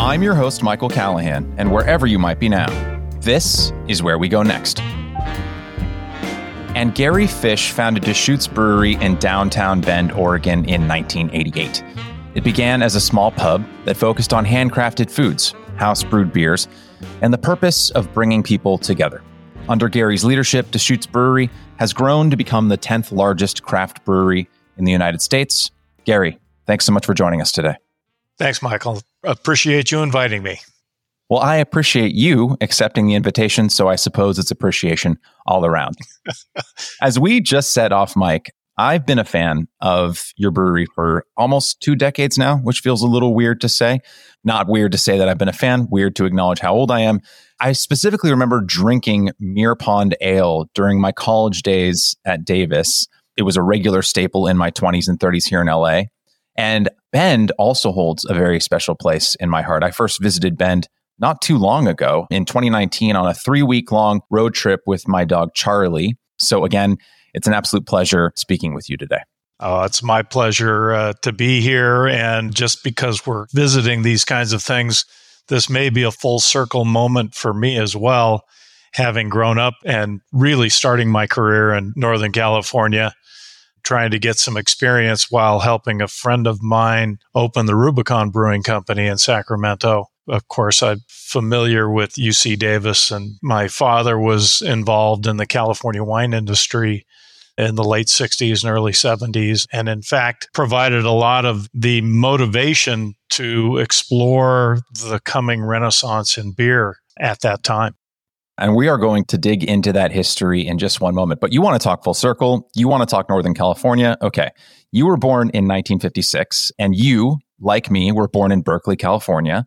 I'm your host, Michael Callahan, and wherever you might be now, this is where we go next. And Gary Fish founded Deschutes Brewery in downtown Bend, Oregon in 1988. It began as a small pub that focused on handcrafted foods, house brewed beers, and the purpose of bringing people together. Under Gary's leadership, Deschutes Brewery has grown to become the 10th largest craft brewery in the United States. Gary, thanks so much for joining us today. Thanks, Michael. Appreciate you inviting me. Well, I appreciate you accepting the invitation, so I suppose it's appreciation all around. As we just said off mic, I've been a fan of your brewery for almost two decades now, which feels a little weird to say. Not weird to say that I've been a fan, weird to acknowledge how old I am. I specifically remember drinking Mirror Pond Ale during my college days at Davis. It was a regular staple in my 20s and 30s here in LA. And Bend also holds a very special place in my heart. I first visited Bend not too long ago in 2019 on a three week long road trip with my dog Charlie. So, again, it's an absolute pleasure speaking with you today. Oh, it's my pleasure uh, to be here. And just because we're visiting these kinds of things, this may be a full circle moment for me as well, having grown up and really starting my career in Northern California, trying to get some experience while helping a friend of mine open the Rubicon Brewing Company in Sacramento. Of course, I'm familiar with UC Davis, and my father was involved in the California wine industry in the late 60s and early 70s, and in fact, provided a lot of the motivation to explore the coming renaissance in beer at that time. And we are going to dig into that history in just one moment. But you want to talk full circle. You want to talk Northern California. Okay. You were born in 1956, and you, like me, were born in Berkeley, California.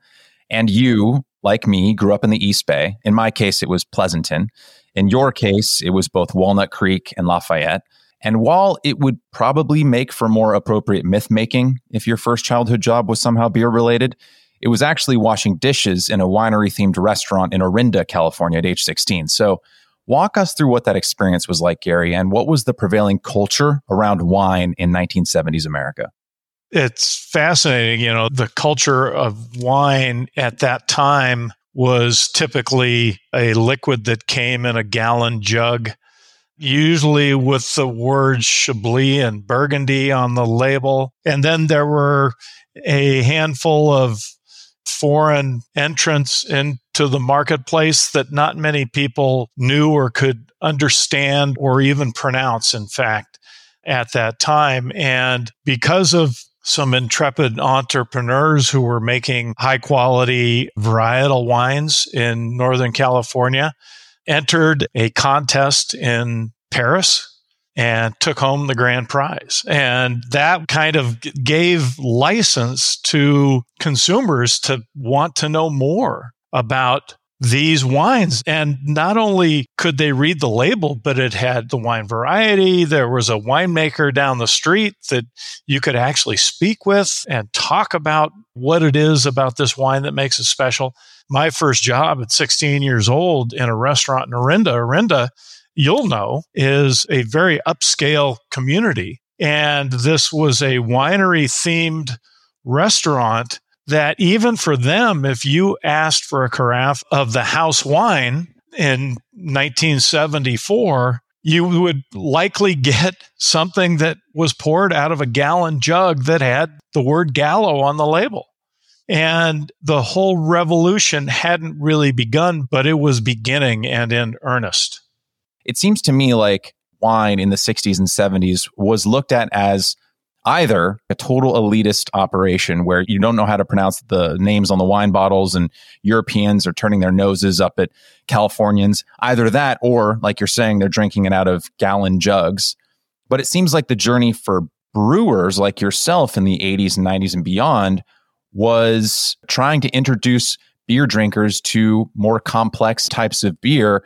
And you, like me, grew up in the East Bay. In my case, it was Pleasanton. In your case, it was both Walnut Creek and Lafayette. And while it would probably make for more appropriate myth making if your first childhood job was somehow beer related, it was actually washing dishes in a winery themed restaurant in Orinda, California at age 16. So, walk us through what that experience was like, Gary, and what was the prevailing culture around wine in 1970s America? It's fascinating. You know, the culture of wine at that time was typically a liquid that came in a gallon jug, usually with the words Chablis and Burgundy on the label. And then there were a handful of foreign entrance into the marketplace that not many people knew or could understand or even pronounce, in fact, at that time. And because of some intrepid entrepreneurs who were making high quality varietal wines in Northern California, entered a contest in Paris and took home the grand prize. And that kind of gave license to consumers to want to know more about these wines. And not only could they read the label, but it had the wine variety. There was a winemaker down the street that you could actually speak with and talk about what it is about this wine that makes it special. My first job at 16 years old in a restaurant in Orinda, Orinda, you'll know, is a very upscale community. And this was a winery themed restaurant that even for them, if you asked for a carafe of the house wine in 1974, you would likely get something that was poured out of a gallon jug that had the word Gallo on the label. And the whole revolution hadn't really begun, but it was beginning and in earnest. It seems to me like wine in the 60s and 70s was looked at as either a total elitist operation where you don't know how to pronounce the names on the wine bottles and Europeans are turning their noses up at Californians, either that or, like you're saying, they're drinking it out of gallon jugs. But it seems like the journey for brewers like yourself in the 80s and 90s and beyond was trying to introduce beer drinkers to more complex types of beer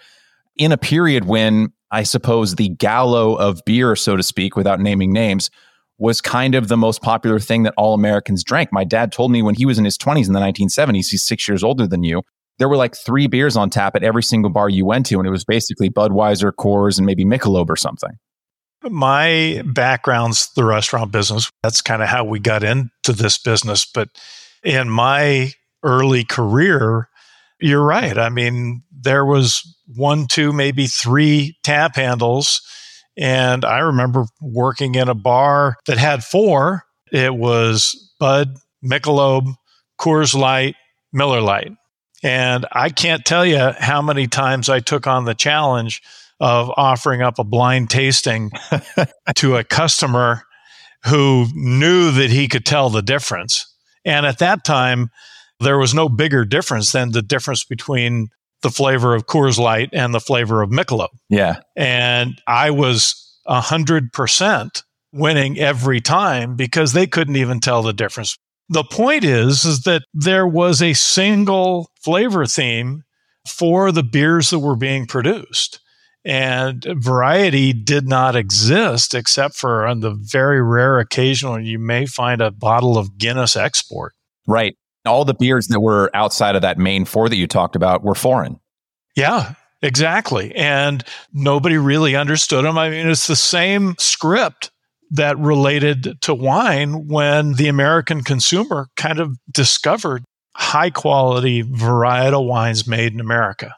in a period when I suppose the gallo of beer, so to speak, without naming names, was kind of the most popular thing that all Americans drank. My dad told me when he was in his 20s in the 1970s, he's six years older than you. There were like three beers on tap at every single bar you went to, and it was basically Budweiser, Coors, and maybe Michelob or something. My background's the restaurant business. That's kind of how we got into this business. But in my early career, you're right. I mean, there was one, two, maybe three tap handles. And I remember working in a bar that had four. It was Bud, Michelob, Coors Light, Miller Lite. And I can't tell you how many times I took on the challenge of offering up a blind tasting to a customer who knew that he could tell the difference. And at that time, there was no bigger difference than the difference between the flavor of Coors Light and the flavor of Michelob. Yeah. And I was 100% winning every time because they couldn't even tell the difference. The point is, is that there was a single flavor theme for the beers that were being produced. And variety did not exist except for on the very rare occasion when you may find a bottle of Guinness export. Right. All the beers that were outside of that main four that you talked about were foreign. Yeah, exactly. And nobody really understood them. I mean, it's the same script that related to wine when the American consumer kind of discovered high quality varietal wines made in America.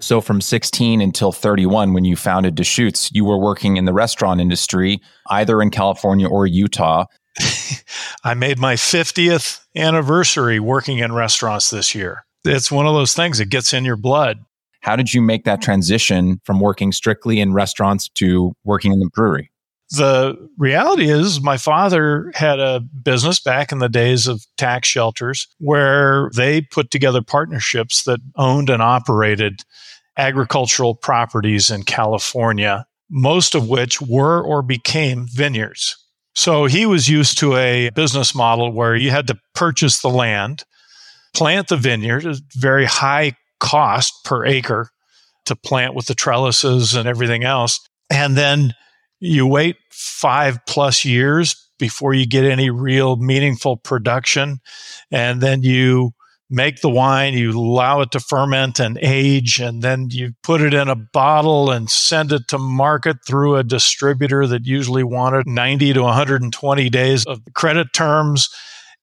So from 16 until 31, when you founded Deschutes, you were working in the restaurant industry, either in California or Utah. I made my 50th anniversary working in restaurants this year. It's one of those things that gets in your blood. How did you make that transition from working strictly in restaurants to working in the brewery? The reality is, my father had a business back in the days of tax shelters where they put together partnerships that owned and operated agricultural properties in California, most of which were or became vineyards. So he was used to a business model where you had to purchase the land, plant the vineyard, a very high cost per acre to plant with the trellises and everything else. And then you wait five plus years before you get any real meaningful production. And then you make the wine, you allow it to ferment and age, and then you put it in a bottle and send it to market through a distributor that usually wanted 90 to 120 days of credit terms.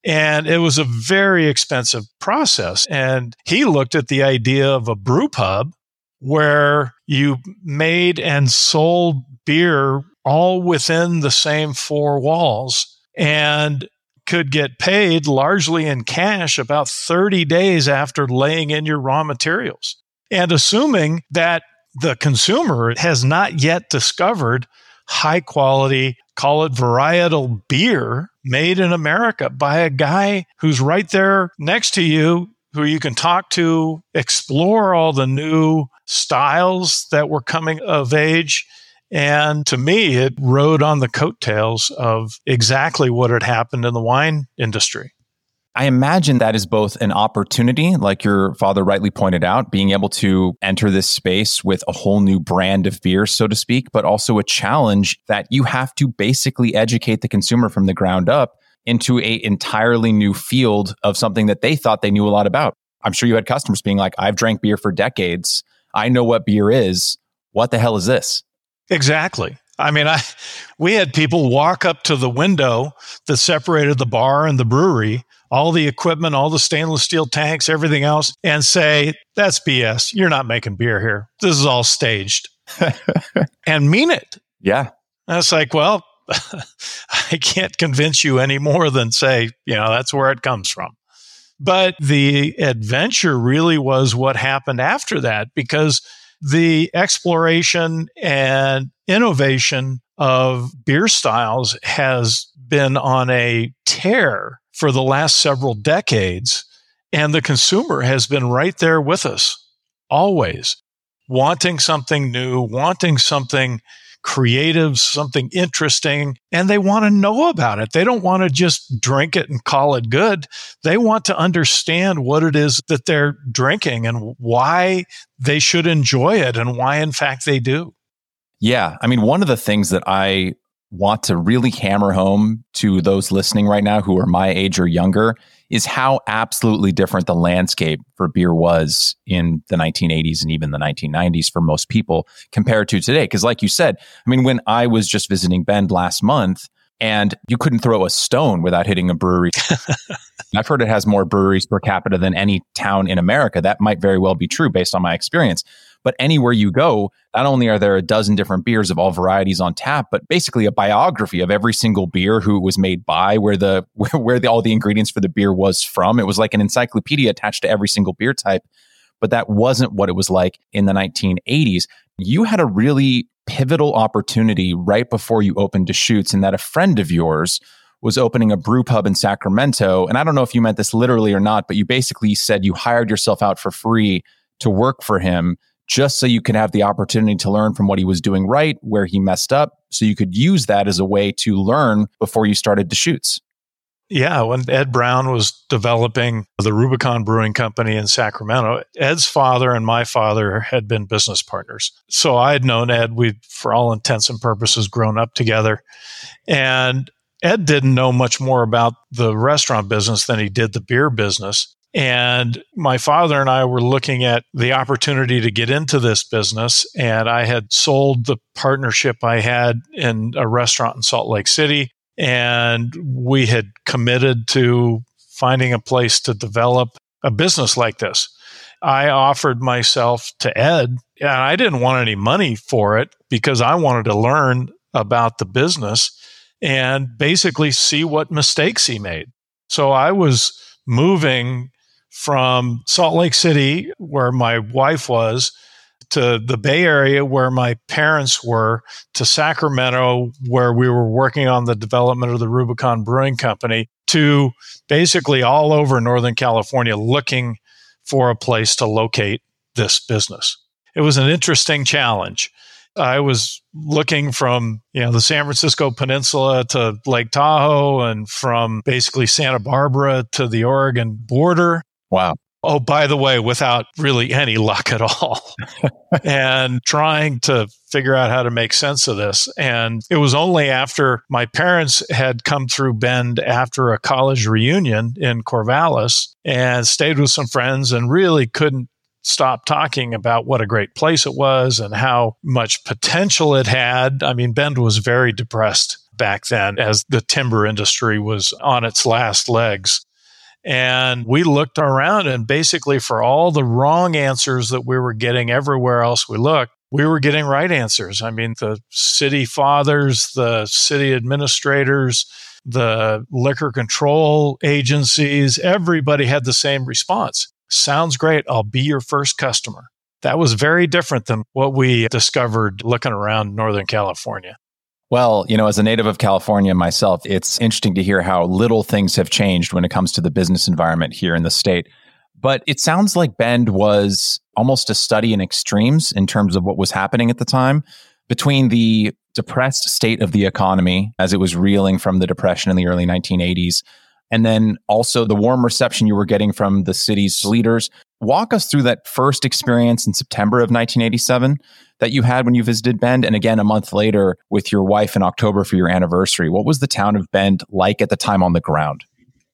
And it was a very expensive process. And he looked at the idea of a brew pub where you made and sold beer all within the same four walls. And could get paid largely in cash about 30 days after laying in your raw materials. And assuming that the consumer has not yet discovered high quality, call it varietal beer made in America by a guy who's right there next to you, who you can talk to, explore all the new styles that were coming of age and to me, it rode on the coattails of exactly what had happened in the wine industry. I imagine that is both an opportunity, like your father rightly pointed out, being able to enter this space with a whole new brand of beer, so to speak, but also a challenge that you have to basically educate the consumer from the ground up into a entirely new field of something that they thought they knew a lot about. I'm sure you had customers being like, I've drank beer for decades. I know what beer is. What the hell is this? Exactly. I mean, I we had people walk up to the window that separated the bar and the brewery, all the equipment, all the stainless steel tanks, everything else, and say, "That's BS. You're not making beer here. This is all staged," and mean it. Yeah. And it's like, well, I can't convince you any more than say, you know, that's where it comes from. But the adventure really was what happened after that because the exploration and innovation of beer styles has been on a tear for the last several decades. And the consumer has been right there with us always, wanting something new, wanting something creative, something interesting, and they want to know about it. They don't want to just drink it and call it good. They want to understand what it is that they're drinking and why they should enjoy it and why, in fact, they do. Yeah. I mean, one of the things that I want to really hammer home to those listening right now who are my age or younger is how absolutely different the landscape for beer was in the 1980s and even the 1990s for most people compared to today. Because, like you said, I mean, when I was just visiting Bend last month, and you couldn't throw a stone without hitting a brewery. I've heard it has more breweries per capita than any town in America. That might very well be true based on my experience. But anywhere you go, not only are there a dozen different beers of all varieties on tap, but basically a biography of every single beer, who it was made by, where the where where the, all the ingredients for the beer was from. It was like an encyclopedia attached to every single beer type. But that wasn't what it was like in the 1980s. You had a really pivotal opportunity right before you opened Deschutes, and that a friend of yours was opening a brew pub in Sacramento. And I don't know if you meant this literally or not, but you basically said you hired yourself out for free to work for him just so you could have the opportunity to learn from what he was doing right, where he messed up, so you could use that as a way to learn before you started Deschutes. Yeah, when Ed Brown was developing the Rubicon Brewing Company in Sacramento, Ed's father and my father had been business partners. So I had known Ed. We'd, for all intents and purposes, grown up together. And Ed didn't know much more about the restaurant business than he did the beer business. And my father and I were looking at the opportunity to get into this business. And I had sold the partnership I had in a restaurant in Salt Lake City. And we had committed to finding a place to develop a business like this. I offered myself to Ed, and I didn't want any money for it because I wanted to learn about the business and basically see what mistakes he made. So I was moving from Salt Lake City, where my wife was, to the Bay Area, where my parents were, to Sacramento, where we were working on the development of the Rubicon Brewing Company, to basically all over Northern California looking for a place to locate this business. It was an interesting challenge. I was looking from, you know, the San Francisco Peninsula to Lake Tahoe and from basically Santa Barbara to the Oregon border. Wow. Oh, by the way, without really any luck at all. and trying to figure out how to make sense of this. And it was only after my parents had come through Bend after a college reunion in Corvallis and stayed with some friends and really couldn't stop talking about what a great place it was and how much potential it had. I mean, Bend was very depressed back then as the timber industry was on its last legs. And we looked around and basically for all the wrong answers that we were getting everywhere else we looked, we were getting right answers. I mean, the city fathers, the city administrators, the liquor control agencies, everybody had the same response. Sounds great. I'll be your first customer. That was very different than what we discovered looking around Northern California. Well, you know, as a native of California myself, it's interesting to hear how little things have changed when it comes to the business environment here in the state. But it sounds like Bend was almost a study in extremes in terms of what was happening at the time between the depressed state of the economy as it was reeling from the depression in the early 1980s and then also the warm reception you were getting from the city's leaders. Walk us through that first experience in September of 1987 that you had when you visited Bend, and again a month later with your wife in October for your anniversary. What was the town of Bend like at the time on the ground?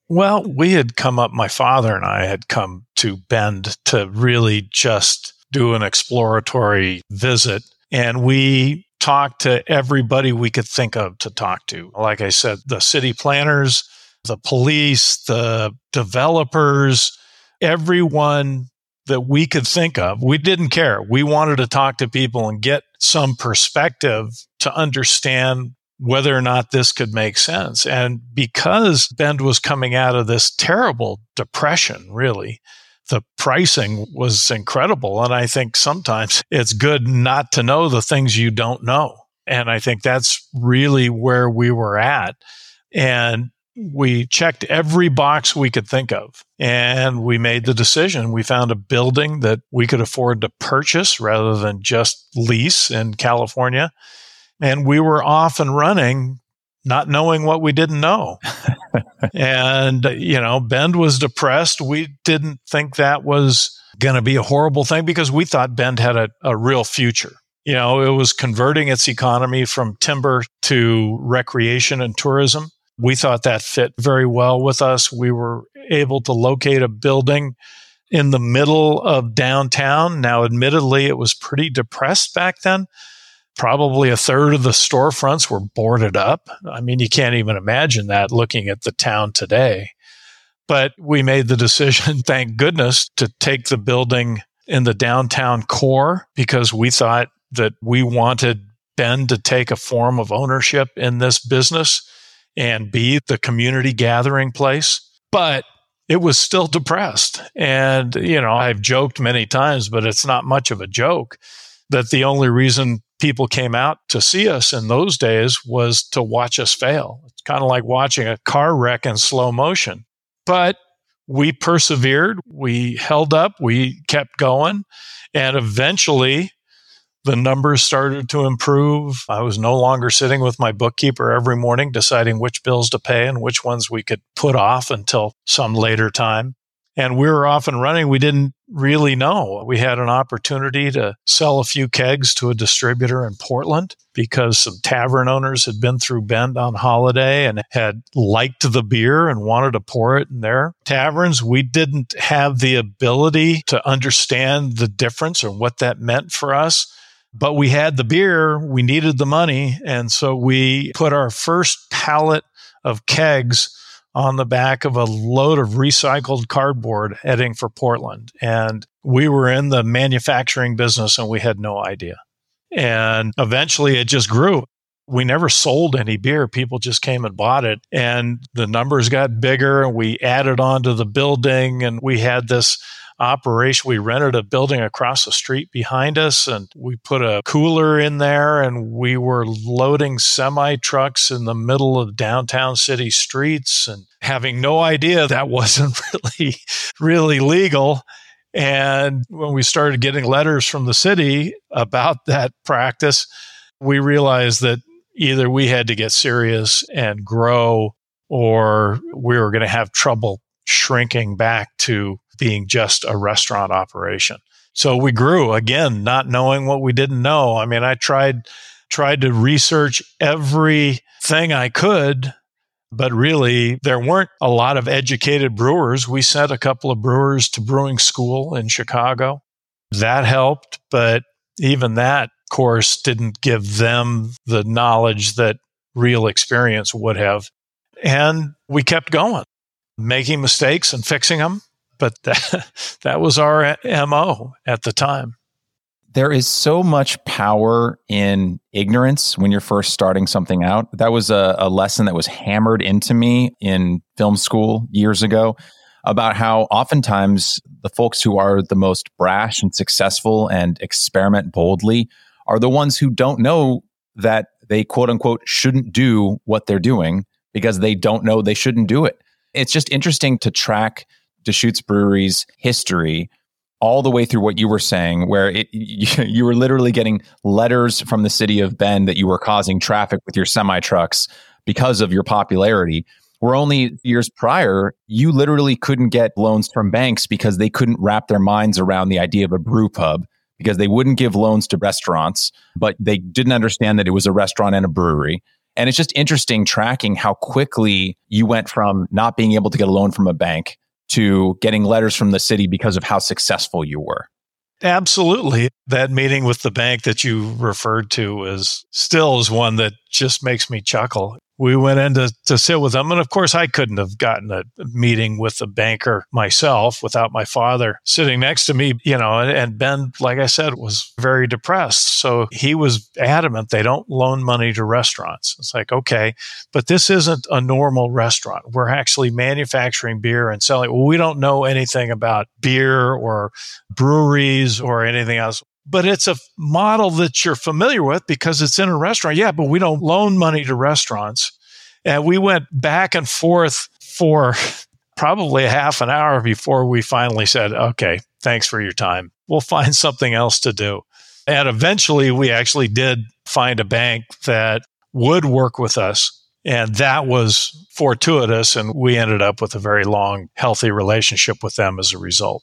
Well, we had come up, my father and I had come to Bend to really just do an exploratory visit. And we talked to everybody we could think of to talk to. Like I said, the city planners, the police, the developers, everyone that we could think of. We didn't care. We wanted to talk to people and get some perspective to understand whether or not this could make sense. And because Bend was coming out of this terrible depression, really, the pricing was incredible. And I think sometimes it's good not to know the things you don't know. And I think that's really where we were at. And we checked every box we could think of and we made the decision. We found a building that we could afford to purchase rather than just lease in California. And we were off and running, not knowing what we didn't know. and, you know, Bend was depressed. We didn't think that was going to be a horrible thing because we thought Bend had a, a real future. You know, it was converting its economy from timber to recreation and tourism we thought that fit very well with us. We were able to locate a building in the middle of downtown. Now, admittedly, it was pretty depressed back then. Probably a third of the storefronts were boarded up. I mean, you can't even imagine that looking at the town today. But we made the decision, thank goodness, to take the building in the downtown core because we thought that we wanted Bend to take a form of ownership in this business and be the community gathering place. But it was still depressed. And, you know, I've joked many times, but it's not much of a joke that the only reason people came out to see us in those days was to watch us fail. It's kind of like watching a car wreck in slow motion. But we persevered, we held up, we kept going, and eventually the numbers started to improve. I was no longer sitting with my bookkeeper every morning deciding which bills to pay and which ones we could put off until some later time. And we were off and running. We didn't really know. We had an opportunity to sell a few kegs to a distributor in Portland because some tavern owners had been through Bend on holiday and had liked the beer and wanted to pour it in their taverns. We didn't have the ability to understand the difference or what that meant for us but we had the beer, we needed the money. And so we put our first pallet of kegs on the back of a load of recycled cardboard heading for Portland. And we were in the manufacturing business and we had no idea. And eventually it just grew. We never sold any beer. People just came and bought it. And the numbers got bigger and we added on to the building and we had this operation. We rented a building across the street behind us and we put a cooler in there and we were loading semi trucks in the middle of downtown city streets and having no idea that wasn't really, really legal. And when we started getting letters from the city about that practice, we realized that either we had to get serious and grow or we were going to have trouble shrinking back to being just a restaurant operation. So we grew again, not knowing what we didn't know. I mean, I tried tried to research everything I could, but really there weren't a lot of educated brewers. We sent a couple of brewers to brewing school in Chicago. That helped, but even that course didn't give them the knowledge that real experience would have. And we kept going, making mistakes and fixing them but that, that was our MO at the time. There is so much power in ignorance when you're first starting something out. That was a, a lesson that was hammered into me in film school years ago about how oftentimes the folks who are the most brash and successful and experiment boldly are the ones who don't know that they quote unquote shouldn't do what they're doing because they don't know they shouldn't do it. It's just interesting to track Deschutes Brewery's history all the way through what you were saying, where it, you, you, were literally getting letters from the city of Bend that you were causing traffic with your semi trucks because of your popularity. Where only years prior, you literally couldn't get loans from banks because they couldn't wrap their minds around the idea of a brew pub because they wouldn't give loans to restaurants, but they didn't understand that it was a restaurant and a brewery. And it's just interesting tracking how quickly you went from not being able to get a loan from a bank to getting letters from the city because of how successful you were. Absolutely. That meeting with the bank that you referred to is still is one that just makes me chuckle we went in to, to sit with them. And of course, I couldn't have gotten a meeting with the banker myself without my father sitting next to me, you know. And, and Bend, like I said, was very depressed. So he was adamant they don't loan money to restaurants. It's like, okay, but this isn't a normal restaurant. We're actually manufacturing beer and selling. Well, we don't know anything about beer or breweries or anything else but it's a model that you're familiar with because it's in a restaurant. Yeah, but we don't loan money to restaurants. And we went back and forth for probably half an hour before we finally said, okay, thanks for your time. We'll find something else to do. And eventually we actually did find a bank that would work with us. And that was fortuitous. And we ended up with a very long, healthy relationship with them as a result.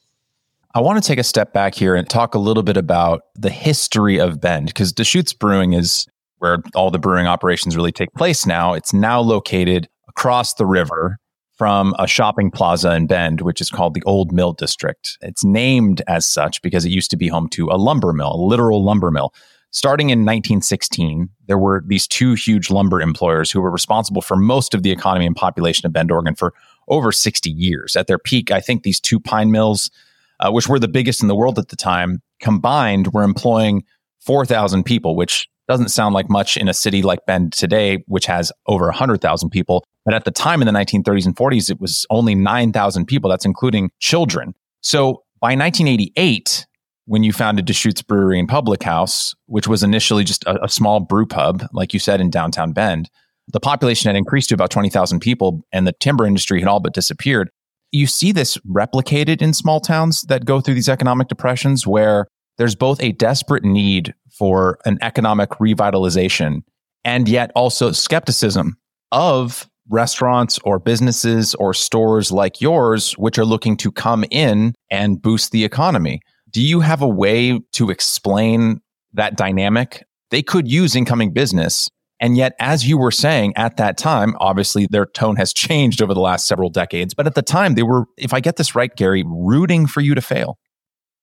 I want to take a step back here and talk a little bit about the history of Bend because Deschutes Brewing is where all the brewing operations really take place now. It's now located across the river from a shopping plaza in Bend, which is called the Old Mill District. It's named as such because it used to be home to a lumber mill, a literal lumber mill. Starting in 1916, there were these two huge lumber employers who were responsible for most of the economy and population of Bend, Oregon for over 60 years. At their peak, I think these two pine mills, uh, which were the biggest in the world at the time, combined were employing 4,000 people, which doesn't sound like much in a city like Bend today, which has over 100,000 people. But at the time in the 1930s and 40s, it was only 9,000 people. That's including children. So by 1988, when you founded Deschutes Brewery and Public House, which was initially just a, a, small brew pub, like you said, in downtown Bend, the population had increased to about 20,000 people and the timber industry had all but disappeared. You see this replicated in small towns that go through these economic depressions where there's both a desperate need for an economic revitalization and yet also skepticism of restaurants or businesses or stores like yours, which are looking to come in and boost the economy. Do you have a way to explain that dynamic? They could use incoming business. And yet, as you were saying at that time, obviously their tone has changed over the last several decades. But at the time, they were, if I get this right, Gary, rooting for you to fail.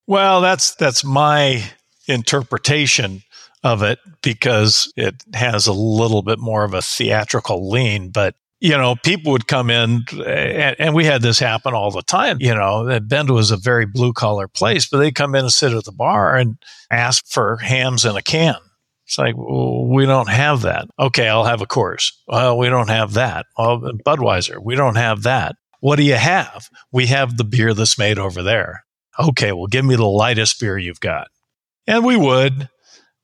Well, that's that's my interpretation of it because it has a little bit more of a theatrical lean. But you know, people would come in, and, and, we had this happen all the time. You know, Bend was a very blue collar place, but they come in and sit at the bar and ask for Hamm's in a can. It's like, well, we don't have that. Okay, I'll have a Coors. Well, we don't have that. Well, Budweiser, we don't have that. What do you have? We have the beer that's made over there. Okay, well, give me the lightest beer you've got. And we would,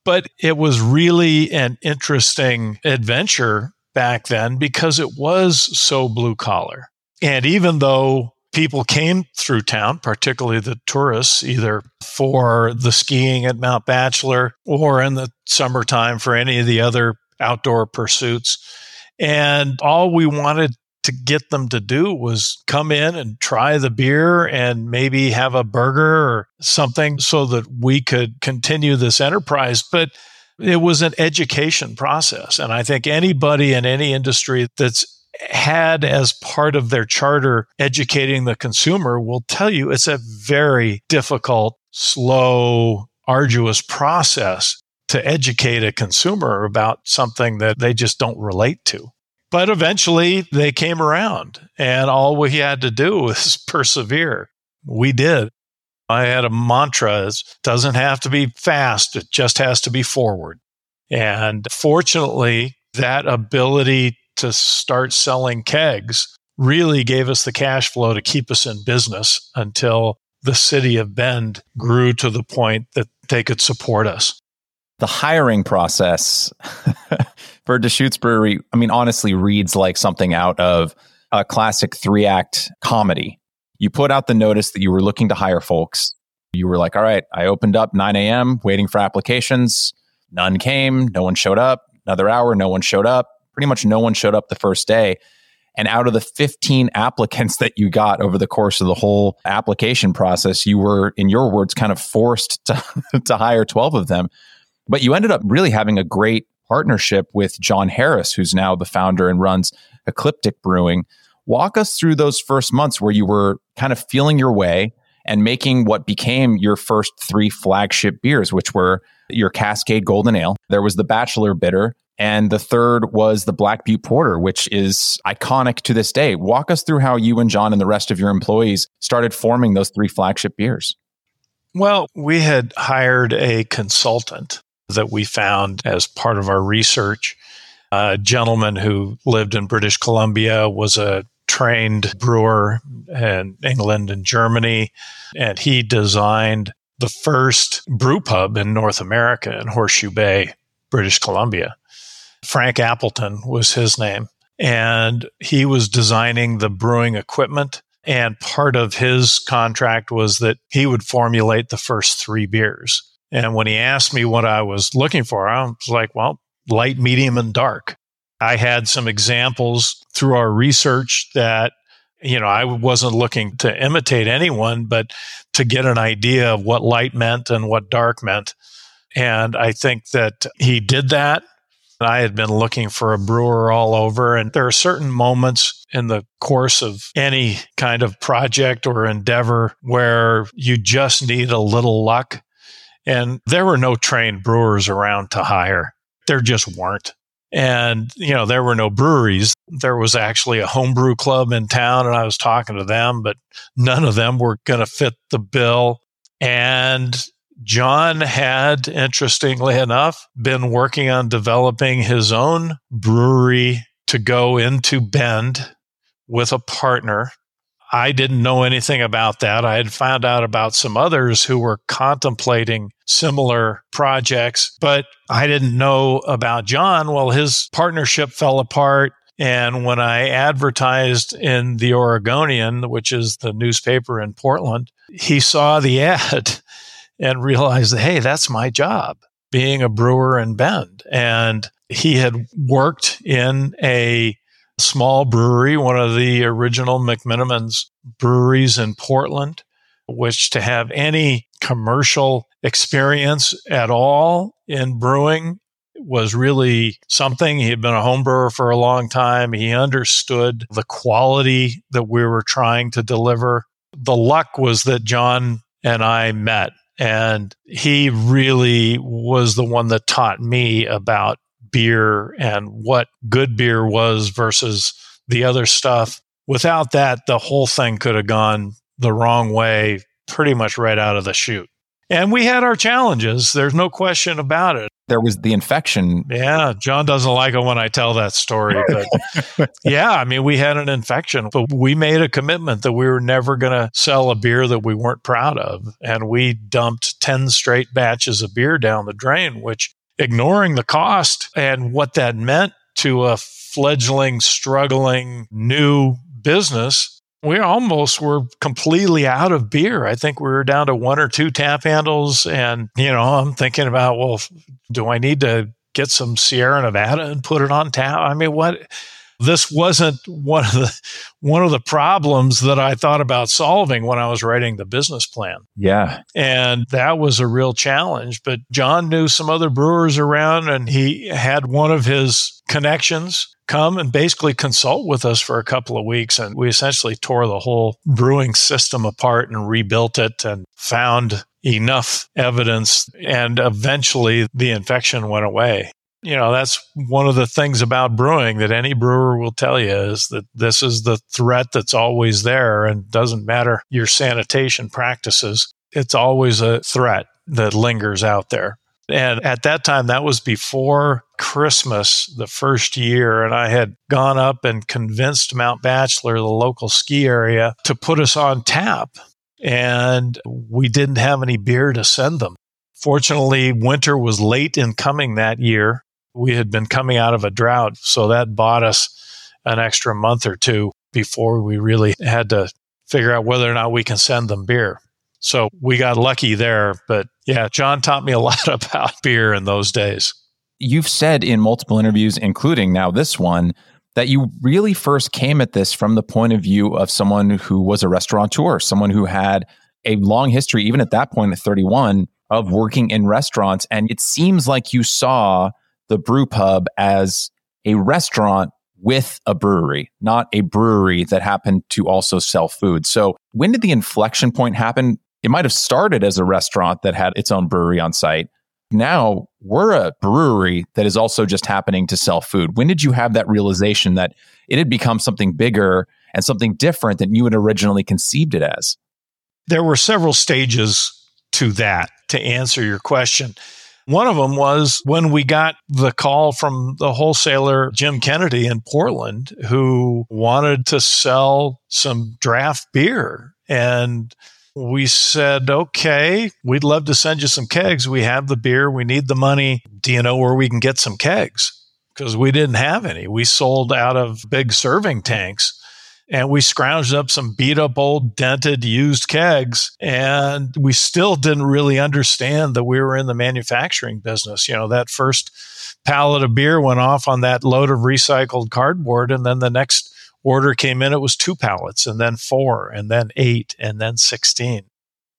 but it was really an interesting adventure back then because it was so blue collar. And even though people came through town, particularly the tourists, either for the skiing at Mount Bachelor or in the summertime for any of the other outdoor pursuits. And all we wanted to get them to do was come in and try the beer and maybe have a burger or something so that we could continue this enterprise. But it was an education process. And I think anybody in any industry that's had as part of their charter educating the consumer will tell you it's a very difficult, slow, arduous process to educate a consumer about something that they just don't relate to. But eventually they came around, and all we had to do was persevere. We did. I had a mantra it doesn't have to be fast, it just has to be forward. And fortunately, that ability to start selling kegs really gave us the cash flow to keep us in business until the city of Bend grew to the point that they could support us. The hiring process for Deschutes Brewery, I mean, honestly, reads like something out of a classic three act comedy you put out the notice that you were looking to hire folks. You were like, all right, I opened up 9 a.m., waiting for applications. None came. No one showed up. Another hour, no one showed up. Pretty much no one showed up the first day. And out of the 15 applicants that you got over the course of the whole application process, you were, in your words, kind of forced to, to hire 12 of them. But you ended up really having a great partnership with John Harris, who's now the founder and runs Ecliptic Brewing. Walk us through those first months where you were kind of feeling your way and making what became your first three flagship beers, which were your Cascade Golden Ale. There was the Bachelor Bitter. And the third was the Black Butte Porter, which is iconic to this day. Walk us through how you and John and the rest of your employees started forming those three flagship beers. Well, we had hired a consultant that we found as part of our research. A gentleman who lived in British Columbia was a trained brewer in England and Germany, and he designed the first brew pub in North America in Horseshoe Bay, British Columbia. Frank Appleton was his name, and he was designing the brewing equipment. And part of his contract was that he would formulate the first three beers. And when he asked me what I was looking for, I was like, well, light, medium, and dark. I had some examples through our research that, you know, I wasn't looking to imitate anyone, but to get an idea of what light meant and what dark meant. And I think that he did that. I had been looking for a brewer all over, and there are certain moments in the course of any kind of project or endeavor where you just need a little luck. And there were no trained brewers around to hire. There just weren't. And, you know, there were no breweries. There was actually a homebrew club in town, and I was talking to them, but none of them were going to fit the bill. And John had, interestingly enough, been working on developing his own brewery to go into Bend with a partner. I didn't know anything about that. I had found out about some others who were contemplating similar projects, but I didn't know about John. Well, his partnership fell apart. And when I advertised in the Oregonian, which is the newspaper in Portland, he saw the ad and realized, hey, that's my job, being a brewer in Bend. And he had worked in a small brewery, one of the original McMenamins breweries in Portland, which to have any commercial experience at all in brewing was really something. He had been a home brewer for a long time. He understood the quality that we were trying to deliver. The luck was that John and I met, and he really was the one that taught me about beer and what good beer was versus the other stuff. Without that, the whole thing could have gone the wrong way pretty much right out of the chute. And we had our challenges. There's no question about it. There was the infection. Yeah, John doesn't like it when I tell that story. But yeah, I mean, we had an infection, but we made a commitment that we were never going to sell a beer that we weren't proud of. And we dumped 10 straight batches of beer down the drain, which ignoring the cost and what that meant to a fledgling, struggling new business we almost were completely out of beer. I think we were down to one or two tap handles. And, you know, I'm thinking about, well, do I need to get some Sierra Nevada and put it on tap? I mean, what? This wasn't one of the one of the problems that I thought about solving when I was writing the business plan. Yeah. And that was a real challenge. But John knew some other brewers around and he had one of his connections come and basically consult with us for a couple of weeks. And we essentially tore the whole brewing system apart and rebuilt it and found enough evidence. And eventually the infection went away. You know, that's one of the things about brewing that any brewer will tell you is that this is the threat that's always there and doesn't matter your sanitation practices. It's always a threat that lingers out there. And at that time, that was before Christmas, the first year. And I had gone up and convinced Mount Bachelor, the local ski area, to put us on tap. And we didn't have any beer to send them. Fortunately, winter was late in coming that year. We had been coming out of a drought. So that bought us an extra month or two before we really had to figure out whether or not we can send them beer. So we got lucky there. But yeah, John taught me a lot about beer in those days. You've said in multiple interviews, including now this one, that you really first came at this from the point of view of someone who was a restaurateur, someone who had a long history, even at that point at 31, of working in restaurants. And it seems like you saw the brew pub as a restaurant with a brewery, not a brewery that happened to also sell food. So when did the inflection point happen? It might have started as a restaurant that had its own brewery on site. Now we're a brewery that is also just happening to sell food. When did you have that realization that it had become something bigger and something different than you had originally conceived it as? There were several stages to that to answer your question. One of them was when we got the call from the wholesaler Jim Kennedy in Portland, who wanted to sell some draft beer. And we said, okay, we'd love to send you some kegs. We have the beer. We need the money. Do you know where we can get some kegs? Because we didn't have any. We sold out of big serving tanks and we scrounged up some beat up old dented used kegs and we still didn't really understand that we were in the manufacturing business you know that first pallet of beer went off on that load of recycled cardboard and then the next order came in, it was two pallets and then four and then eight and then 16.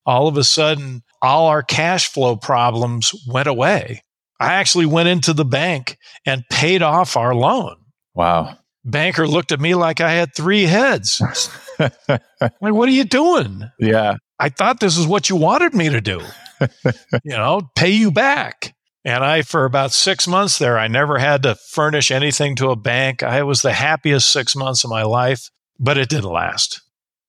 All of a sudden, all our cash flow problems went away. I actually went into the bank and paid off our loan. Wow. Banker looked at me like I had three heads. like, what are you doing? Yeah. I thought this is what you wanted me to do. you know, pay you back. And I, for about six months there, I never had to furnish anything to a bank. I was the happiest six months of my life, but it didn't last.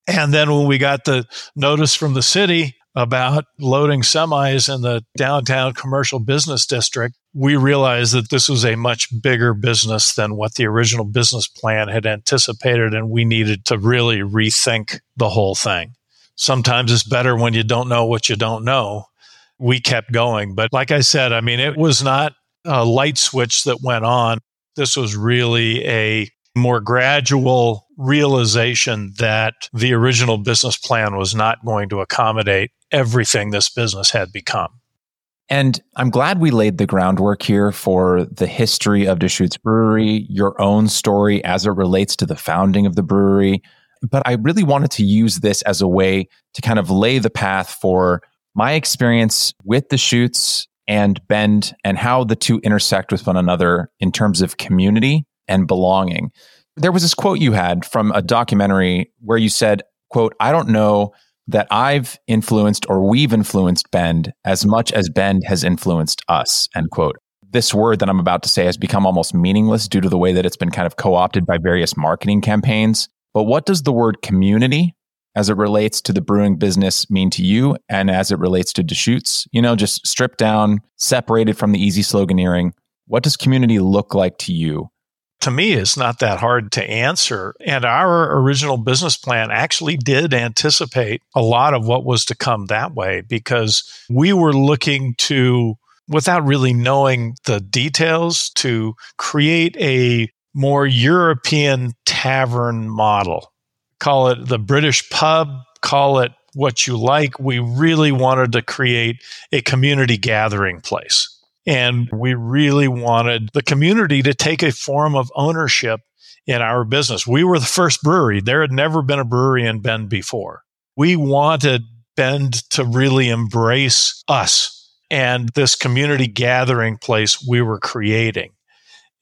And then when we got the notice from the city about loading semis in the downtown commercial business district, we realized that this was a much bigger business than what the original business plan had anticipated. And we needed to really rethink the whole thing. Sometimes it's better when you don't know what you don't know. We kept going. But like I said, I mean, it was not a light switch that went on. This was really a more gradual realization that the original business plan was not going to accommodate everything this business had become. And I'm glad we laid the groundwork here for the history of Deschutes Brewery, your own story as it relates to the founding of the brewery. But I really wanted to use this as a way to kind of lay the path for my experience with Deschutes and Bend and how the two intersect with one another in terms of community and belonging. There was this quote you had from a documentary where you said, quote, I don't know that I've influenced or we've influenced Bend as much as Bend has influenced us, end quote. This word that I'm about to say has become almost meaningless due to the way that it's been kind of co opted by various marketing campaigns. But what does the word community as it relates to the brewing business mean to you and as it relates to Deschutes? You know, just stripped down, separated from the easy sloganeering. What does community look like to you? To me is not that hard to answer. And our original business plan actually did anticipate a lot of what was to come that way because we were looking to, without really knowing the details, to create a more European tavern model. Call it the British pub, call it what you like. We really wanted to create a community gathering place. And we really wanted the community to take a form of ownership in our business. We were the first brewery. There had never been a brewery in Bend before. We wanted Bend to really embrace us and this community gathering place we were creating.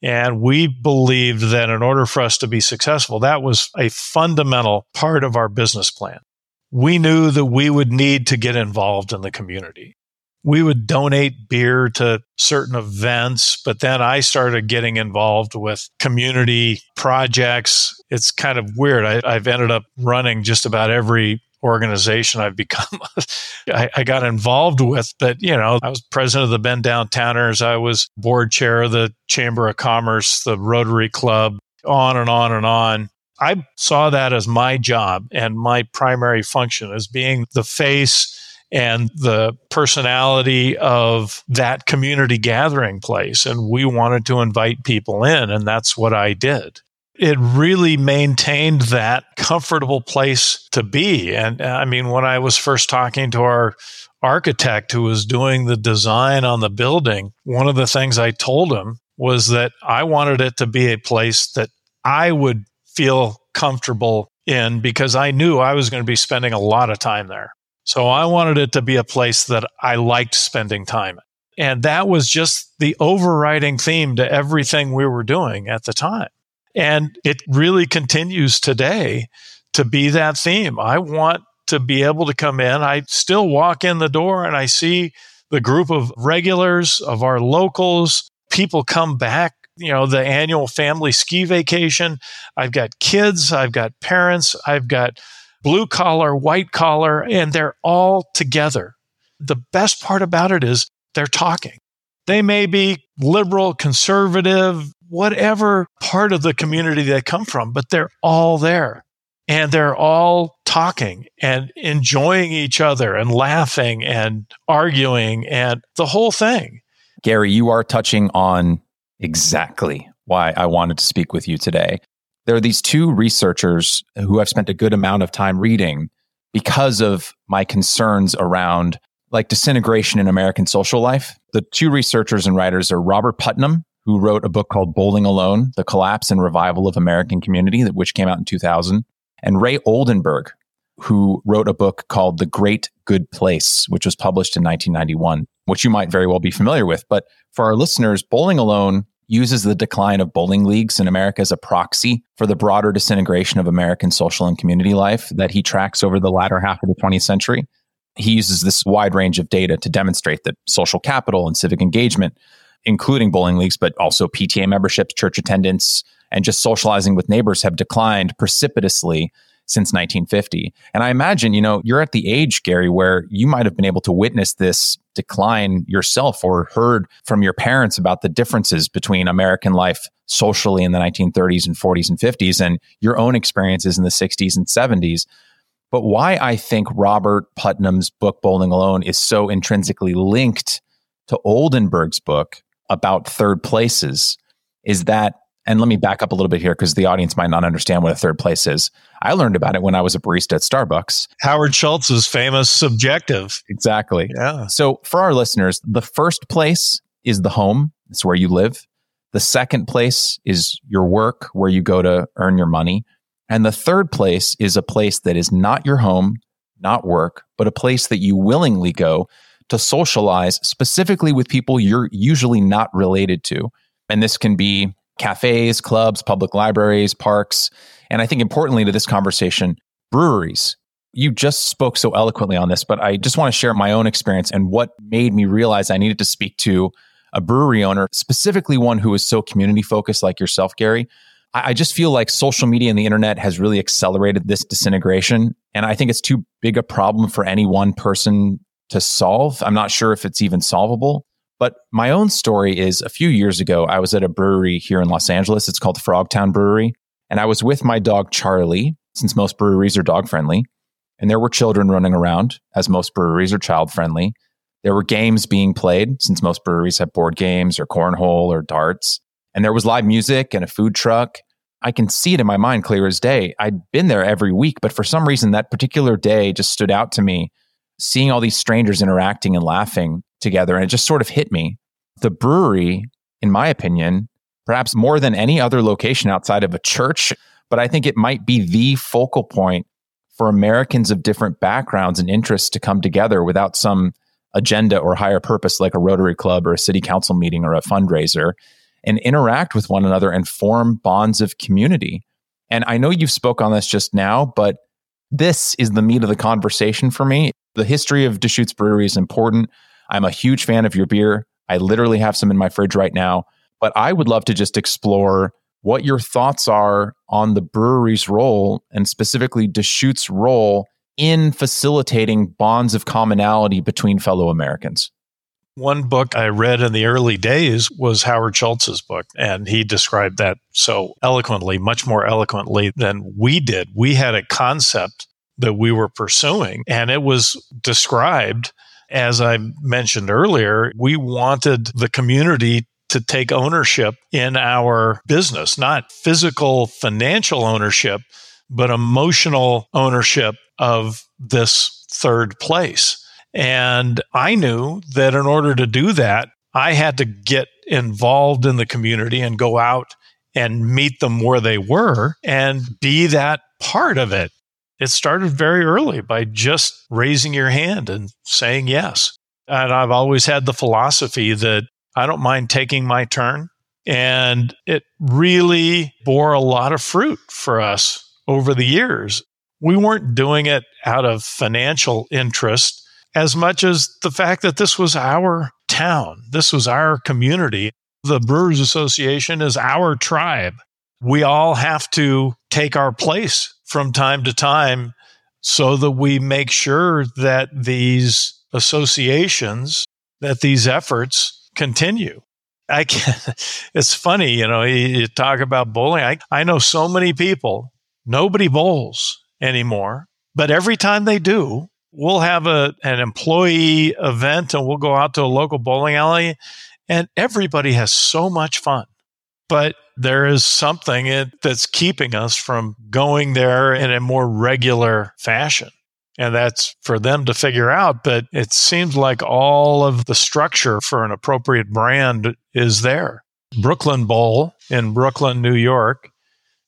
And we believed that in order for us to be successful, that was a fundamental part of our business plan. We knew that we would need to get involved in the community we would donate beer to certain events, but then I started getting involved with community projects. It's kind of weird. I, have ended up running just about every organization I've become, I, I, got involved with. But, you know, I was president of the Bend Downtowners. I was board chair of the Chamber of Commerce, the Rotary Club, on and on and on. I saw that as my job and my primary function as being the face and the personality of that community gathering place. And we wanted to invite people in, and that's what I did. It really maintained that comfortable place to be. And uh, I mean, when I was first talking to our architect who was doing the design on the building, one of the things I told him was that I wanted it to be a place that I would feel comfortable in because I knew I was going to be spending a lot of time there. So I wanted it to be a place that I liked spending time. And that was just the overriding theme to everything we were doing at the time. And it really continues today to be that theme. I want to be able to come in. I still walk in the door and I see the group of regulars of our locals. People come back, you know, the annual family ski vacation. I've got kids, I've got parents, I've got blue collar, white collar, and they're all together. The best part about it is they're talking. They may be liberal, conservative, whatever part of the community they come from, but they're all there and they're all talking and enjoying each other and laughing and arguing and the whole thing. Gary, you are touching on exactly why I wanted to speak with you today there are these two researchers who I've spent a good amount of time reading because of my concerns around like disintegration in American social life. The two researchers and writers are Robert Putnam, who wrote a book called Bowling Alone The Collapse and Revival of American Community, which came out in 2000, and Ray Oldenburg, who wrote a book called The Great Good Place, which was published in 1991, which you might very well be familiar with. But for our listeners, Bowling Alone uses the decline of bowling leagues in America as a proxy for the broader disintegration of American social and community life that he tracks over the latter half of the 20th century. He uses this wide range of data to demonstrate that social capital and civic engagement, including bowling leagues, but also PTA memberships, church attendance, and just socializing with neighbors have declined precipitously since 1950. And I imagine, you know, you're at the age, Gary, where you might have been able to witness this decline yourself or heard from your parents about the differences between American life socially in the 1930s and 40s and 50s and your own experiences in the 60s and 70s. But why I think Robert Putnam's book Bowling Alone is so intrinsically linked to Oldenburg's book about third places is that and let me back up a little bit here because the audience might not understand what a third place is. I learned about it when I was a barista at Starbucks. Howard Schultz's famous subjective. Exactly. Yeah. So for our listeners, the first place is the home. It's where you live. The second place is your work, where you go to earn your money. And the third place is a place that is not your home, not work, but a place that you willingly go to socialize specifically with people you're usually not related to. And this can be cafes, clubs, public libraries, parks, and I think importantly to this conversation, breweries. You just spoke so eloquently on this, but I just want to share my own experience and what made me realize I needed to speak to a brewery owner, specifically one who is so community focused like yourself, Gary. I, just feel like social media and the internet has really accelerated this disintegration. And I think it's too big a problem for any one person to solve. I'm not sure if it's even solvable. But my own story is a few years ago, I was at a brewery here in Los Angeles. It's called Frogtown Brewery. And I was with my dog, Charlie, since most breweries are dog friendly. And there were children running around, as most breweries are child friendly. There were games being played, since most breweries have board games or cornhole or darts. And there was live music and a food truck. I can see it in my mind clear as day. I'd been there every week, but for some reason, that particular day just stood out to me. Seeing all these strangers interacting and laughing together. And it just sort of hit me. The brewery, in my opinion, perhaps more than any other location outside of a church, but I think it might be the focal point for Americans of different backgrounds and interests to come together without some agenda or higher purpose like a Rotary Club or a city council meeting or a fundraiser and interact with one another and form bonds of community. And I know you've spoke on this just now, but this is the meat of the conversation for me. The history of Deschutes Brewery is important. I'm a huge fan of your beer. I literally have some in my fridge right now, but I would love to just explore what your thoughts are on the brewery's role and specifically Deschutes' role in facilitating bonds of commonality between fellow Americans. One book I read in the early days was Howard Schultz's book, and he described that so eloquently, much more eloquently than we did. We had a concept that we were pursuing, and it was described as I mentioned earlier, we wanted the community to take ownership in our business, not physical financial ownership, but emotional ownership of this third place. And I knew that in order to do that, I had to get involved in the community and go out and meet them where they were and be that part of it it started very early by just raising your hand and saying yes. And I've always had the philosophy that I don't mind taking my turn. And it really bore a lot of fruit for us over the years. We weren't doing it out of financial interest as much as the fact that this was our town, this was our community. The Brewers Association is our tribe. We all have to take our place from time to time so that we make sure that these associations, that these efforts continue. I can, it's funny, you know, you, you talk about bowling. I, I know so many people, nobody bowls anymore, but every time they do, we'll have a, an employee event and we'll go out to a local bowling alley and everybody has so much fun. But there is something that's keeping us from going there in a more regular fashion. And that's for them to figure out. But it seems like all of the structure for an appropriate brand is there. Brooklyn Bowl in Brooklyn, New York.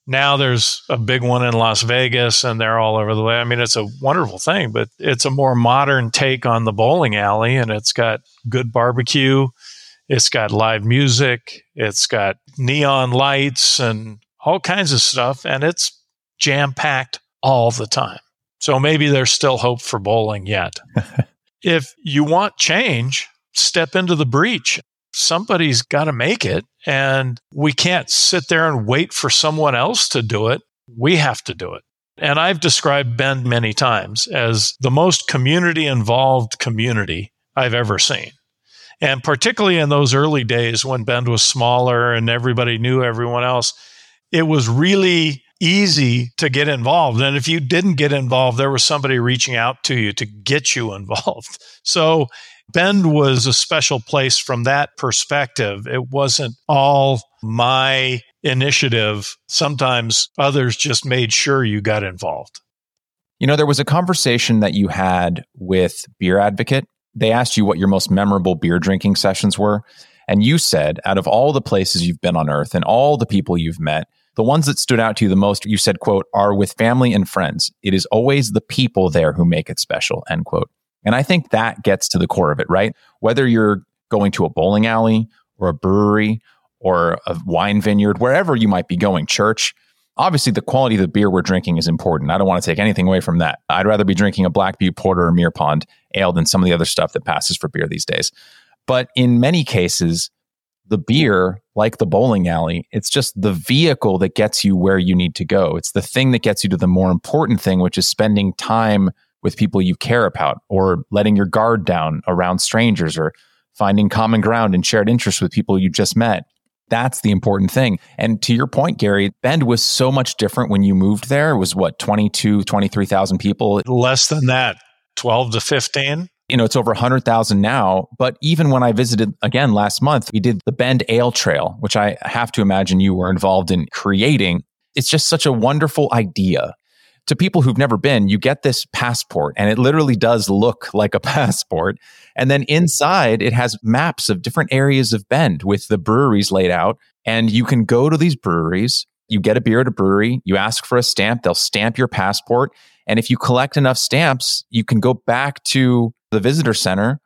Now there's a big one in Las Vegas and they're all over the way. I mean, it's a wonderful thing, but it's a more modern take on the bowling alley and it's got good barbecue. It's got live music. It's got neon lights and all kinds of stuff. And it's jam packed all the time. So maybe there's still hope for bowling yet. if you want change, step into the breach. Somebody's got to make it. And we can't sit there and wait for someone else to do it. We have to do it. And I've described Bend many times as the most community involved community I've ever seen. And particularly in those early days when Bend was smaller and everybody knew everyone else, it was really easy to get involved. And if you didn't get involved, there was somebody reaching out to you to get you involved. So Bend was a special place from that perspective. It wasn't all my initiative. Sometimes others just made sure you got involved. You know, there was a conversation that you had with Beer Advocate. They asked you what your most memorable beer drinking sessions were. And you said, out of all the places you've been on earth and all the people you've met, the ones that stood out to you the most, you said, quote, are with family and friends. It is always the people there who make it special, end quote. And I think that gets to the core of it, right? Whether you're going to a bowling alley or a brewery or a wine vineyard, wherever you might be going, church, obviously the quality of the beer we're drinking is important. I don't want to take anything away from that. I'd rather be drinking a Black Butte Porter or Mirror Pond ale than some of the other stuff that passes for beer these days. But in many cases, the beer, like the bowling alley, it's just the vehicle that gets you where you need to go. It's the thing that gets you to the more important thing, which is spending time with people you care about or letting your guard down around strangers or finding common ground and shared interests with people you just met. That's the important thing. And to your point, Gary, Bend was so much different when you moved there. It was what, 22, 23,000 people? Less than that, 12 to 15 you know, it's over 100,000 now. But even when I visited again last month, we did the Bend Ale Trail, which I have to imagine you were involved in creating. It's just such a wonderful idea to people who've never been, you get this passport and it literally does look like a passport. And then inside it has maps of different areas of Bend with the breweries laid out. And you can go to these breweries, you get a beer at a brewery, you ask for a stamp, they'll stamp your passport. And if you collect enough stamps, you can go back to the visitor center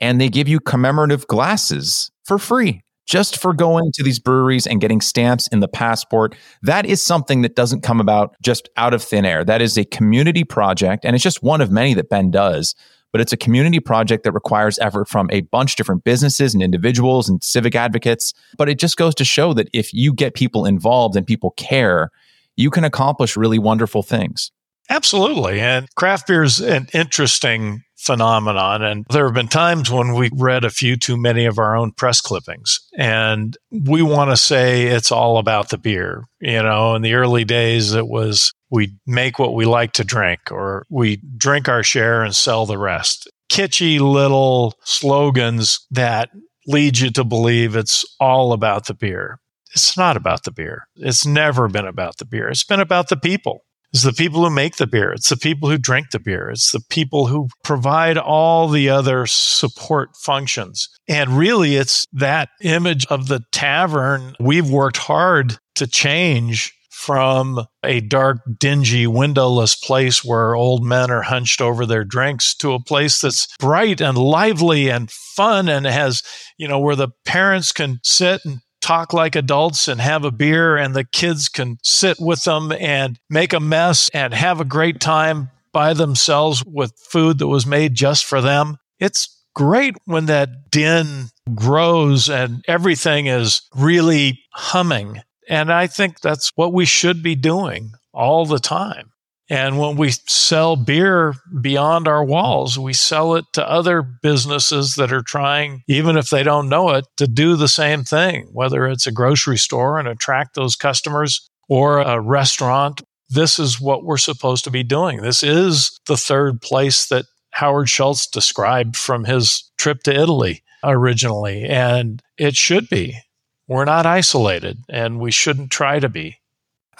and they give you commemorative glasses for free just for going to these breweries and getting stamps in the passport. That is something that doesn't come about just out of thin air. That is a community project, and it's just one of many that Bend does. But it's a community project that requires effort from a bunch of different businesses and individuals and civic advocates. But it just goes to show that if you get people involved and people care, you can accomplish really wonderful things. Absolutely. And craft beer is an interesting phenomenon. And there have been times when we read a few too many of our own press clippings. And we want to say it's all about the beer. You know, in the early days, it was we make what we like to drink, or we drink our share and sell the rest. Kitschy little slogans that lead you to believe it's all about the beer. It's not about the beer. It's never been about the beer. It's been about the people. It's the people who make the beer. It's the people who drink the beer. It's the people who provide all the other support functions. And really, it's that image of the tavern we've worked hard to change from a dark, dingy, windowless place where old men are hunched over their drinks to a place that's bright and lively and fun and has, you know, where the parents can sit and talk like adults and have a beer, and the kids can sit with them and make a mess and have a great time by themselves with food that was made just for them. It's great when that din grows and everything is really humming. And I think that's what we should be doing all the time. And when we sell beer beyond our walls, we sell it to other businesses that are trying, even if they don't know it, to do the same thing, whether it's a grocery store and attract those customers or a restaurant. This is what we're supposed to be doing. This is the third place that Howard Schultz described from his trip to Italy originally. And it should be. We're not isolated and we shouldn't try to be.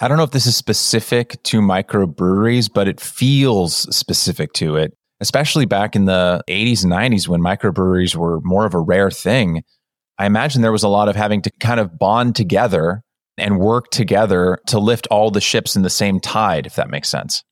I don't know if this is specific to microbreweries, but it feels specific to it, especially back in the 80s and 90s when microbreweries were more of a rare thing. I imagine there was a lot of having to kind of bond together and work together to lift all the ships in the same tide, if that makes sense.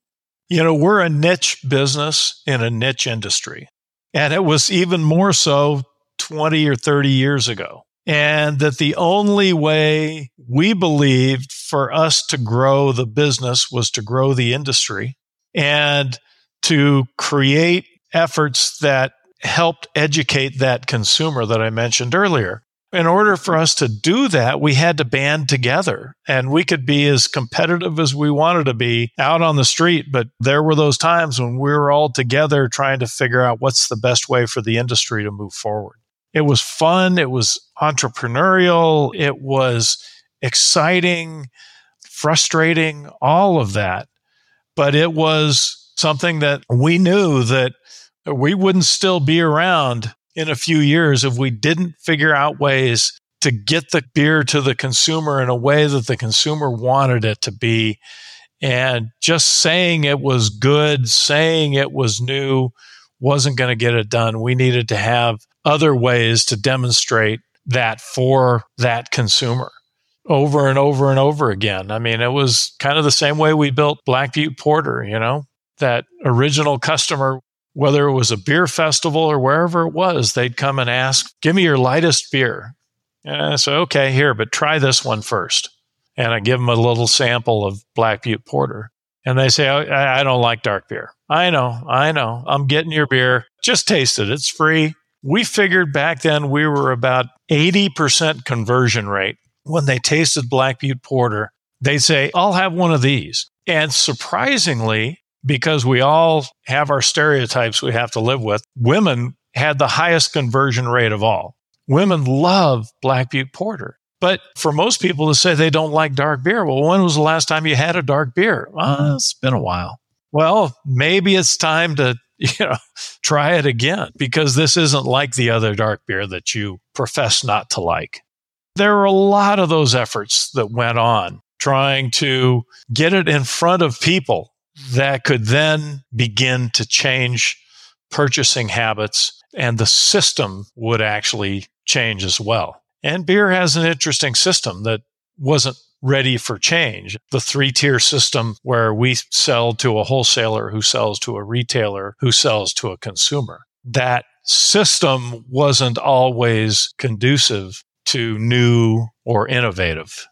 You know, we're a niche business in a niche industry. And it was even more so 20 or 30 years ago and that the only way we believed for us to grow the business was to grow the industry. and to create efforts that helped educate that consumer that I mentioned earlier. In order for us to do that, we had to band together and we could be as competitive as we wanted to be out on the street. But there were those times when we were all together trying to figure out what's the best way for the industry to move forward. It was fun. It was entrepreneurial. It was exciting, frustrating, all of that. But it was something that we knew that we wouldn't still be around in a few years if we didn't figure out ways to get the beer to the consumer in a way that the consumer wanted it to be. And just saying it was good, saying it was new, wasn't going to get it done. We needed to have other ways to demonstrate that for that consumer over and over and over again. I mean, it was kind of the same way we built Black Butte Porter, you know, that original customer, whether it was a beer festival or wherever it was, they'd come and ask, Give me your lightest beer. And I say, Okay, here, but try this one first. And I give them a little sample of Black Butte Porter. And they say, oh, I don't like dark beer. I know, I know. I'm getting your beer. Just taste it. It's free. We figured back then we were about 80% conversion rate. When they tasted Black Butte Porter, they'd say, I'll have one of these. And surprisingly, because we all have our stereotypes we have to live with, women had the highest conversion rate of all. Women love Black Butte Porter. But for most people to say they don't like dark beer, well, when was the last time you had a dark beer? Well, it's been a while. Well, maybe it's time to you know, try it again because this isn't like the other dark beer that you profess not to like. There were a lot of those efforts that went on trying to get it in front of people that could then begin to change purchasing habits and the system would actually change as well. And beer has an interesting system that wasn't ready for change. The three tier system where we sell to a wholesaler who sells to a retailer who sells to a consumer. That system wasn't always conducive to new or innovative.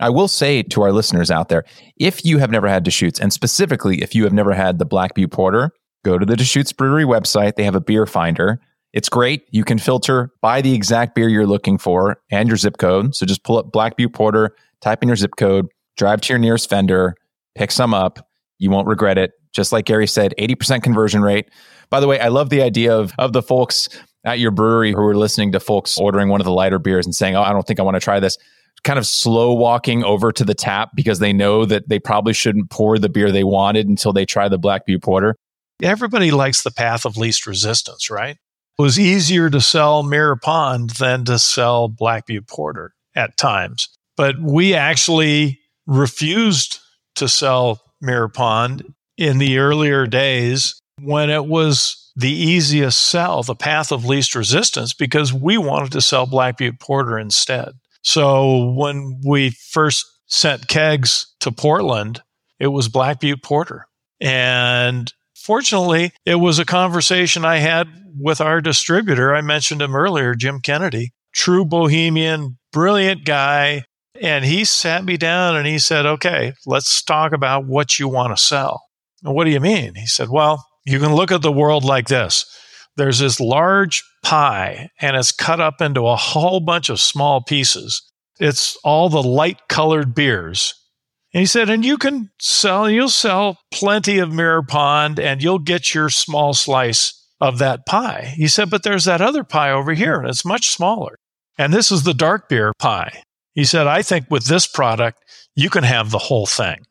I will say to our listeners out there, if you have never had Deschutes, and specifically if you have never had the Black Butte Porter, go to the Deschutes Brewery website. They have a beer finder. It's great. You can filter by the exact beer you're looking for and your zip code. So just pull up Black Butte Porter, type in your zip code, drive to your nearest vendor, pick some up. You won't regret it. Just like Gary said, 80% conversion rate. By the way, I love the idea of, of the folks at your brewery who are listening to folks ordering one of the lighter beers and saying, Oh, I don't think I want to try this. Kind of slow walking over to the tap because they know that they probably shouldn't pour the beer they wanted until they try the Black Butte Porter. Everybody likes the path of least resistance, right? It was easier to sell Mirror Pond than to sell Black Butte Porter at times. But we actually refused to sell Mirror Pond in the earlier days when it was the easiest sell, the path of least resistance, because we wanted to sell Black Butte Porter instead. So when we first sent kegs to Portland, it was Black Butte Porter. And fortunately, it was a conversation I had with our distributor. I mentioned him earlier, Jim Kennedy, true bohemian, brilliant guy, and he sat me down and he said, okay, let's talk about what you want to sell. And what do you mean? He said, well, you can look at the world like this. There's this large pie and it's cut up into a whole bunch of small pieces. It's all the light colored beers. And he said, and you can sell, you'll sell plenty of Mirror Pond and you'll get your small slice of that pie. He said, but there's that other pie over here and it's much smaller. And this is the dark beer pie. He said, I think with this product, you can have the whole thing.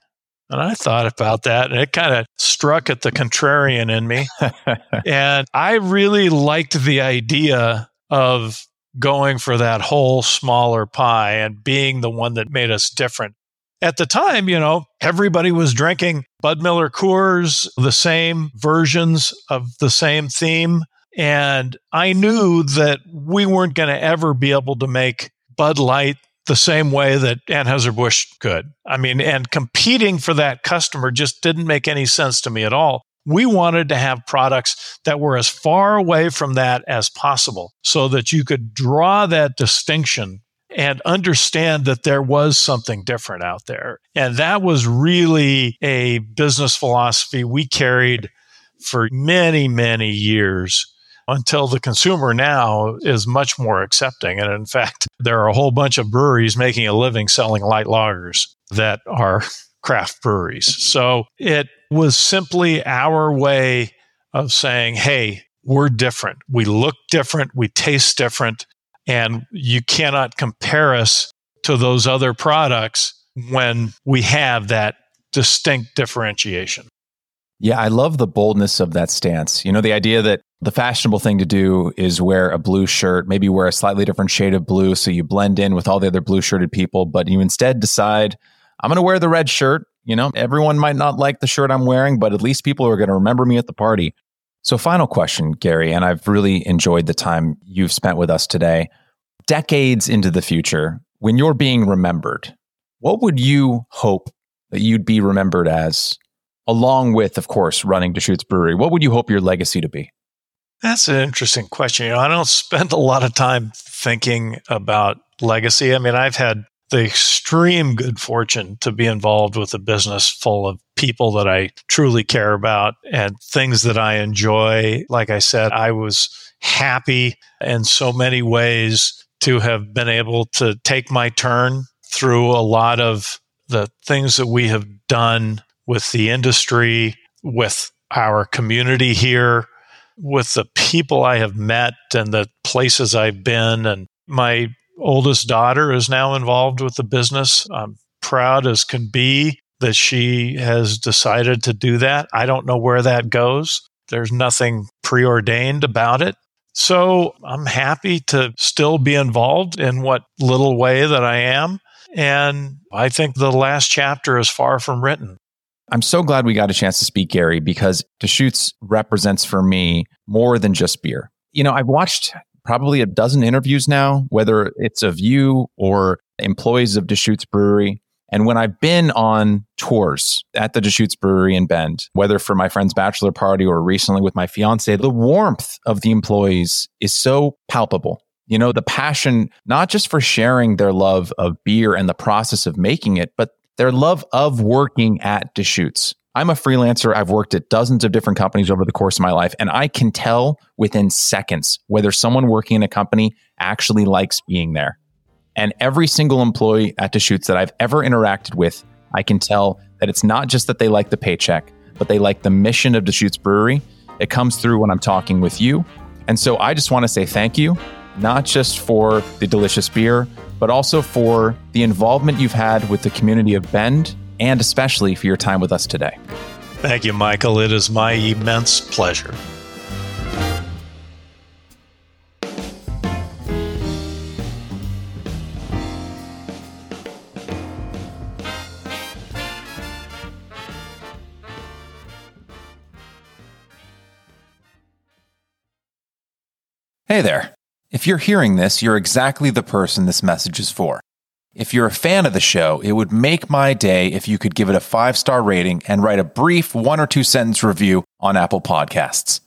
And I thought about that and it kind of struck at the contrarian in me. and I really liked the idea of going for that whole smaller pie and being the one that made us different. At the time, you know, everybody was drinking Bud Miller Coors, the same versions of the same theme. And I knew that we weren't going to ever be able to make Bud Light the same way that Anheuser-Busch could. I mean, and competing for that customer just didn't make any sense to me at all. We wanted to have products that were as far away from that as possible so that you could draw that distinction and understand that there was something different out there. And that was really a business philosophy we carried for many, many years until the consumer now is much more accepting. And in fact, there are a whole bunch of breweries making a living selling light lagers that are craft breweries. So it was simply our way of saying, hey, we're different. We look different. We taste different. And you cannot compare us to those other products when we have that distinct differentiation. Yeah, I love the boldness of that stance. You know, the idea that the fashionable thing to do is wear a blue shirt, maybe wear a slightly different shade of blue so you blend in with all the other blue shirted people, but you instead decide, I'm going to wear the red shirt. You know, everyone might not like the shirt I'm wearing, but at least people are going to remember me at the party. So, final question, Gary, and I've really enjoyed the time you've spent with us today. Decades into the future, when you're being remembered, what would you hope that you'd be remembered as, along with, of course, running Deschutes Brewery? What would you hope your legacy to be? That's an interesting question. You know, I don't spend a lot of time thinking about legacy. I mean, I've had the extreme good fortune to be involved with a business full of people that I truly care about and things that I enjoy. Like I said, I was happy in so many ways to have been able to take my turn through a lot of the things that we have done with the industry, with our community here, with the people I have met and the places I've been. And my oldest daughter is now involved with the business. I'm proud as can be that she has decided to do that. I don't know where that goes. There's nothing preordained about it. So I'm happy to still be involved in what little way that I am. And I think the last chapter is far from written. I'm so glad we got a chance to speak, Gary, because Deschutes represents for me more than just beer. You know, I've watched probably a dozen interviews now, whether it's of you or employees of Deschutes Brewery. And when I've been on tours at the Deschutes Brewery in Bend, whether for my friend's bachelor party or recently with my fiance, the warmth of the employees is so palpable. You know, the passion, not just for sharing their love of beer and the process of making it, but their love of working at Deschutes. I'm a freelancer. I've worked at dozens of different companies over the course of my life, and I can tell within seconds whether someone working in a company actually likes being there. And every single employee at Deschutes that I've ever interacted with, I can tell that it's not just that they like the paycheck, but they like the mission of Deschutes Brewery. It comes through when I'm talking with you. And so I just want to say thank you, not just for the delicious beer, but also for the involvement you've had with the community of Bend and especially for your time with us today. Thank you, Michael. It is my immense pleasure. Hey there. If you're hearing this, you're exactly the person this message is for. If you're a fan of the show, it would make my day if you could give it a five star rating and write a brief one or two sentence review on Apple Podcasts.